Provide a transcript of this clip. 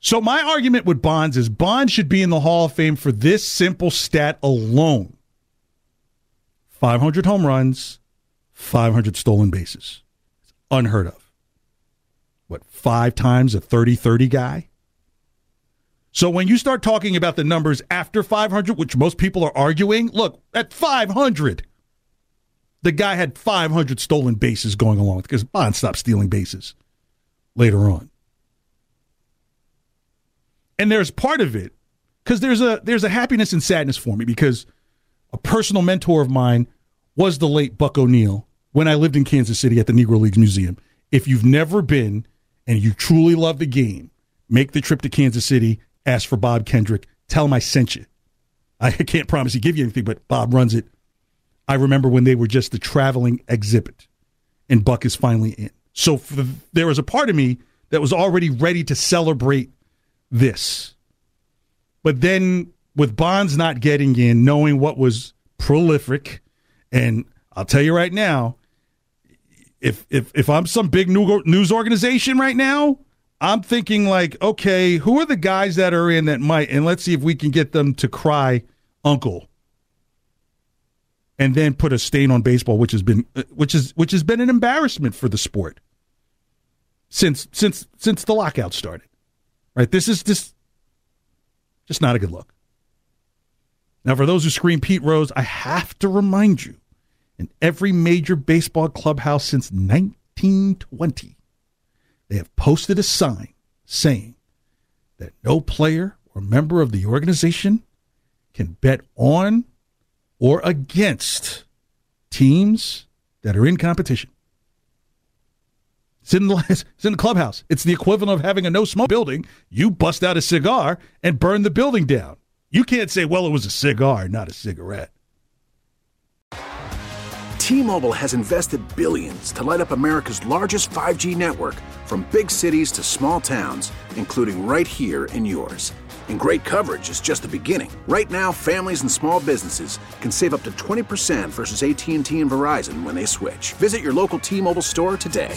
So my argument with Bonds is Bonds should be in the Hall of Fame for this simple stat alone. 500 home runs, 500 stolen bases. It's unheard of. What, five times a 30 30 guy? So when you start talking about the numbers after 500, which most people are arguing, look, at 500, the guy had 500 stolen bases going along because Bond stopped stealing bases later on. And there's part of it because there's a there's a happiness and sadness for me because a personal mentor of mine was the late Buck O'Neil when I lived in Kansas City at the Negro Leagues Museum. If you've never been and you truly love the game, make the trip to Kansas City, ask for Bob Kendrick, tell him I sent you. I can't promise he give you anything, but Bob runs it. I remember when they were just the traveling exhibit, and Buck is finally in. So the, there was a part of me that was already ready to celebrate this. But then with Bonds not getting in, knowing what was prolific, and I'll tell you right now, if if if I'm some big news organization right now, I'm thinking like, okay, who are the guys that are in that might, and let's see if we can get them to cry, uncle, and then put a stain on baseball, which has been uh, which is which has been an embarrassment for the sport since since since the lockout started. Right? This is just just not a good look. Now, for those who scream Pete Rose, I have to remind you in every major baseball clubhouse since 1920, they have posted a sign saying that no player or member of the organization can bet on or against teams that are in competition. It's in, the, it's in the clubhouse. It's the equivalent of having a no smoke building. You bust out a cigar and burn the building down. You can't say, well, it was a cigar, not a cigarette. T Mobile has invested billions to light up America's largest 5G network from big cities to small towns, including right here in yours. And great coverage is just the beginning. Right now, families and small businesses can save up to 20% versus AT&T and Verizon when they switch. Visit your local T-Mobile store today.